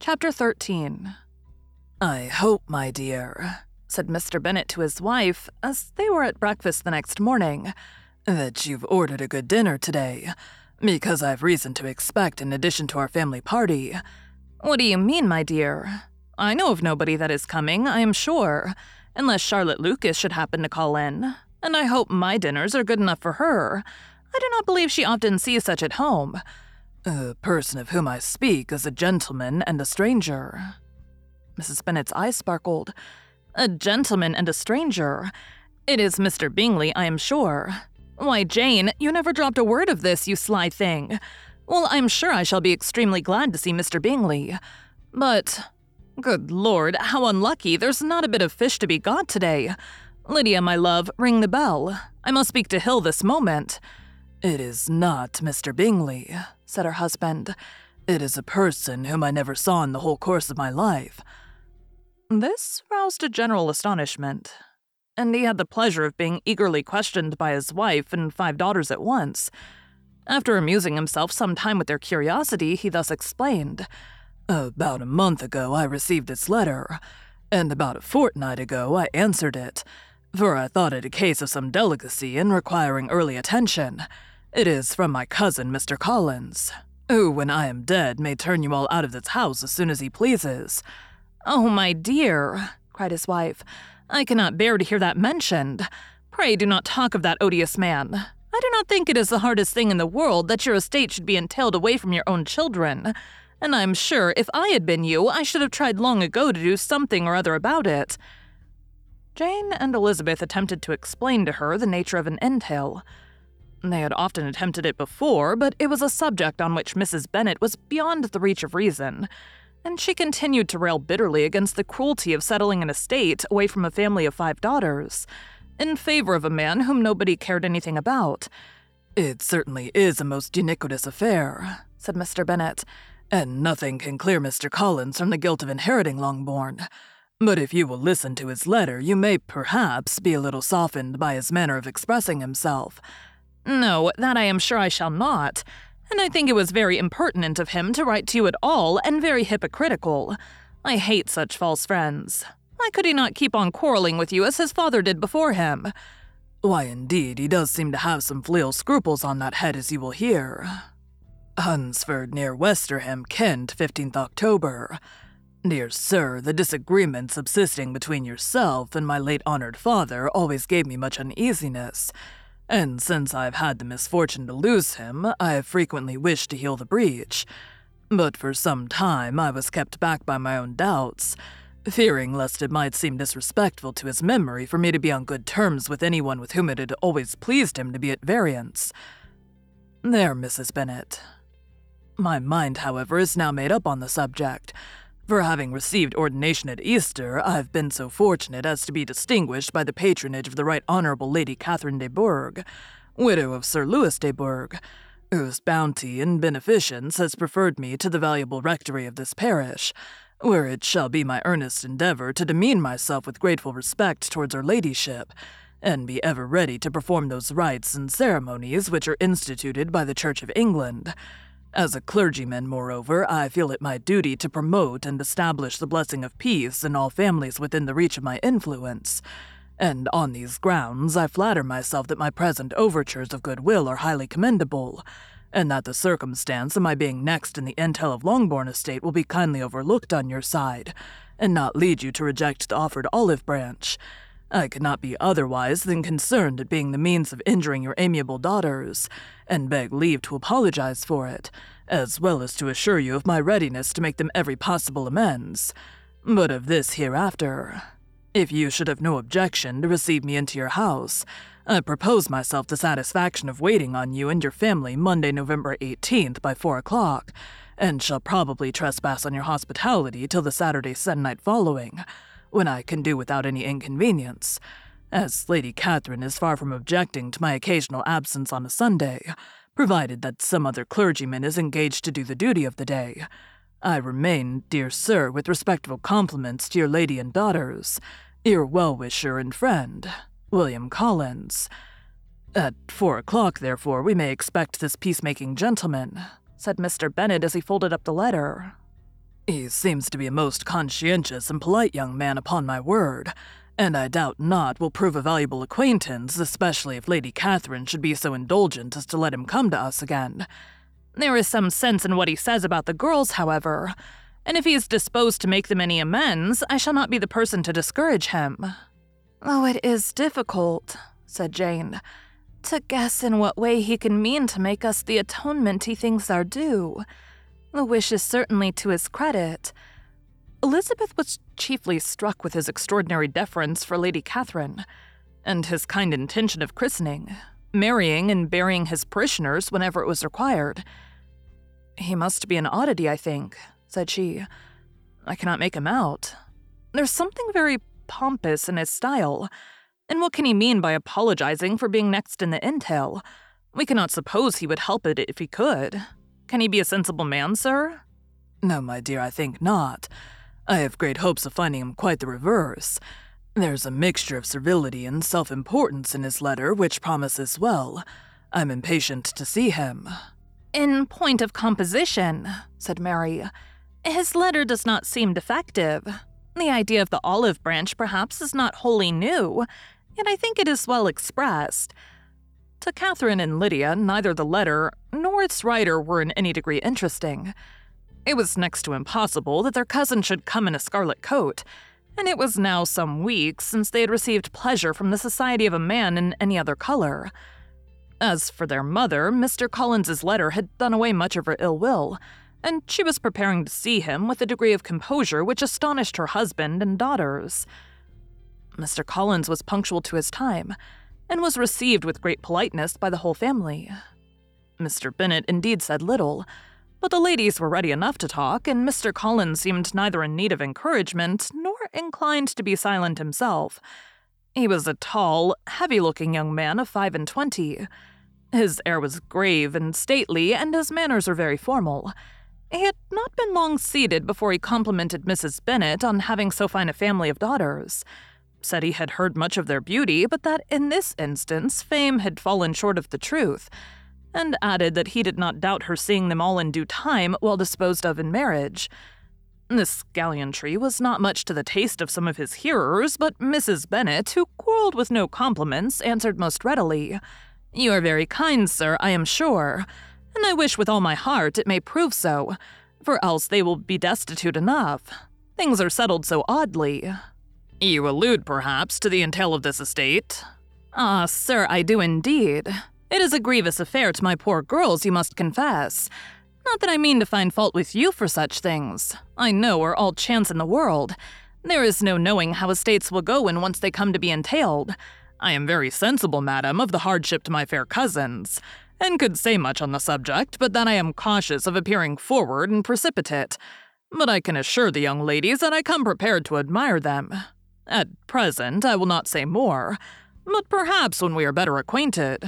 Chapter 13 I hope, my dear, said Mr. Bennet to his wife as they were at breakfast the next morning, that you've ordered a good dinner today, because I've reason to expect an addition to our family party. What do you mean, my dear? I know of nobody that is coming, I am sure, unless Charlotte Lucas should happen to call in, and I hope my dinners are good enough for her. I do not believe she often sees such at home. The person of whom I speak is a gentleman and a stranger. Mrs. Bennet's eyes sparkled. A gentleman and a stranger. It is Mr. Bingley, I am sure. Why, Jane, you never dropped a word of this, you sly thing. Well, I'm sure I shall be extremely glad to see Mr. Bingley. But, good lord, how unlucky, there's not a bit of fish to be got today. Lydia, my love, ring the bell. I must speak to Hill this moment. It is not Mr. Bingley, said her husband. It is a person whom I never saw in the whole course of my life. This roused a general astonishment, and he had the pleasure of being eagerly questioned by his wife and five daughters at once. After amusing himself some time with their curiosity, he thus explained About a month ago, I received this letter, and about a fortnight ago, I answered it, for I thought it a case of some delicacy and requiring early attention. It is from my cousin, Mr. Collins, who, when I am dead, may turn you all out of this house as soon as he pleases. Oh, my dear, cried his wife, I cannot bear to hear that mentioned. Pray do not talk of that odious man. I do not think it is the hardest thing in the world that your estate should be entailed away from your own children. And I'm sure if I had been you, I should have tried long ago to do something or other about it. Jane and Elizabeth attempted to explain to her the nature of an entail. They had often attempted it before, but it was a subject on which Mrs. Bennet was beyond the reach of reason, and she continued to rail bitterly against the cruelty of settling an estate away from a family of five daughters, in favor of a man whom nobody cared anything about. It certainly is a most iniquitous affair, said Mr. Bennet, and nothing can clear Mr. Collins from the guilt of inheriting Longbourn. But if you will listen to his letter, you may perhaps be a little softened by his manner of expressing himself. No, that I am sure I shall not. And I think it was very impertinent of him to write to you at all, and very hypocritical. I hate such false friends. Why could he not keep on quarreling with you as his father did before him? Why, indeed, he does seem to have some filial scruples on that head, as you will hear. Hunsford, near Westerham, Kent, 15th October. Dear sir, the disagreement subsisting between yourself and my late honored father always gave me much uneasiness and since I've had the misfortune to lose him, I have frequently wished to heal the breach. But for some time I was kept back by my own doubts, fearing lest it might seem disrespectful to his memory for me to be on good terms with anyone with whom it had always pleased him to be at variance. There, Mrs. Bennet. My mind, however, is now made up on the subject, for having received ordination at Easter, I've been so fortunate as to be distinguished by the patronage of the Right Honourable Lady Catherine de Bourgh, widow of Sir Lewis de Bourgh, whose bounty and beneficence has preferred me to the valuable rectory of this parish, where it shall be my earnest endeavour to demean myself with grateful respect towards her ladyship, and be ever ready to perform those rites and ceremonies which are instituted by the Church of England. As a clergyman, moreover, I feel it my duty to promote and establish the blessing of peace in all families within the reach of my influence. And on these grounds, I flatter myself that my present overtures of goodwill are highly commendable, and that the circumstance of my being next in the entail of Longbourn estate will be kindly overlooked on your side, and not lead you to reject the offered olive branch. I could not be otherwise than concerned at being the means of injuring your amiable daughters, and beg leave to apologize for it, as well as to assure you of my readiness to make them every possible amends. But of this hereafter. If you should have no objection to receive me into your house, I propose myself the satisfaction of waiting on you and your family Monday, November 18th by 4 o'clock, and shall probably trespass on your hospitality till the Saturday se'nnight following, when I can do without any inconvenience, as Lady Catherine is far from objecting to my occasional absence on a Sunday, provided that some other clergyman is engaged to do the duty of the day. I remain, dear sir, with respectful compliments to your lady and daughters, your well-wisher and friend, William Collins. At four o'clock, therefore, we may expect this peacemaking gentleman, said Mr. Bennet as he folded up the letter. He seems to be a most conscientious and polite young man, upon my word, and I doubt not will prove a valuable acquaintance, especially if Lady Catherine should be so indulgent as to let him come to us again. There is some sense in what he says about the girls, however, and if he is disposed to make them any amends, I shall not be the person to discourage him. Oh, it is difficult, said Jane, to guess in what way he can mean to make us the atonement he thinks our due. The wish is certainly to his credit. Elizabeth was chiefly struck with his extraordinary deference for Lady Catherine, and his kind intention of christening, marrying and burying his parishioners whenever it was required. He must be an oddity, I think, said she. I cannot make him out. There's something very pompous in his style. And what can he mean by apologizing for being next in the entail? We cannot suppose he would help it if he could. Can he be a sensible man, sir? No, my dear, I think not. I have great hopes of finding him quite the reverse. There's a mixture of servility and self importance in his letter which promises well. I'm impatient to see him. In point of composition, said Mary, his letter does not seem defective. The idea of the olive branch perhaps is not wholly new, yet I think it is well expressed. To Catherine and Lydia, neither the letter nor its writer were in any degree interesting. It was next to impossible that their cousin should come in a scarlet coat, and it was now some weeks since they had received pleasure from the society of a man in any other color. As for their mother, Mr. Collins's letter had done away much of her ill will, and she was preparing to see him with a degree of composure which astonished her husband and daughters. Mr. Collins was punctual to his time, and was received with great politeness by the whole family. Mr. Bennet indeed said little, but the ladies were ready enough to talk, and Mr. Collins seemed neither in need of encouragement nor inclined to be silent himself. He was a tall, heavy looking young man of five and twenty. His air was grave and stately, and his manners were very formal. He had not been long seated before he complimented Mrs. Bennet on having so fine a family of daughters. Said he had heard much of their beauty, but that in this instance fame had fallen short of the truth, and added that he did not doubt her seeing them all in due time well disposed of in marriage. This gallantry was not much to the taste of some of his hearers, but Mrs. Bennet, who quarreled with no compliments, answered most readily. You are very kind, sir, I am sure, and I wish with all my heart it may prove so, for else they will be destitute enough. Things are settled so oddly. You allude, perhaps, to the entail of this estate? Ah, sir, I do indeed. It is a grievous affair to my poor girls, you must confess. Not that I mean to find fault with you for such things. I know are all chance in the world. There is no knowing how estates will go when once they come to be entailed. I am very sensible, madam, of the hardship to my fair cousins, and could say much on the subject, but that I am cautious of appearing forward and precipitate. But I can assure the young ladies that I come prepared to admire them. At present, I will not say more, but perhaps when we are better acquainted.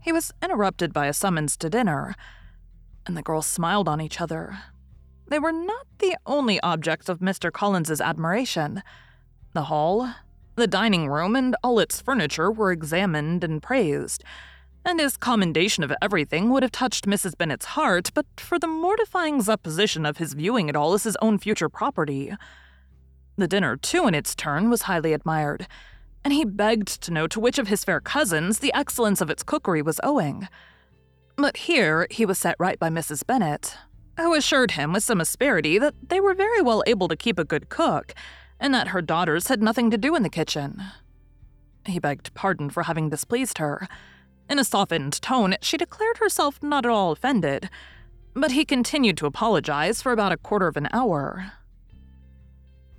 He was interrupted by a summons to dinner and the girls smiled on each other. they were not the only objects of Mr. Collins's admiration. The hall, the dining room, and all its furniture were examined and praised, and his commendation of everything would have touched Mrs. Bennet's heart but for the mortifying supposition of his viewing it all as his own future property. The dinner, too, in its turn, was highly admired, and he begged to know to which of his fair cousins the excellence of its cookery was owing. But here he was set right by Mrs. Bennet, who assured him with some asperity that they were very well able to keep a good cook, and that her daughters had nothing to do in the kitchen. He begged pardon for having displeased her. In a softened tone, she declared herself not at all offended, but he continued to apologize for about a quarter of an hour.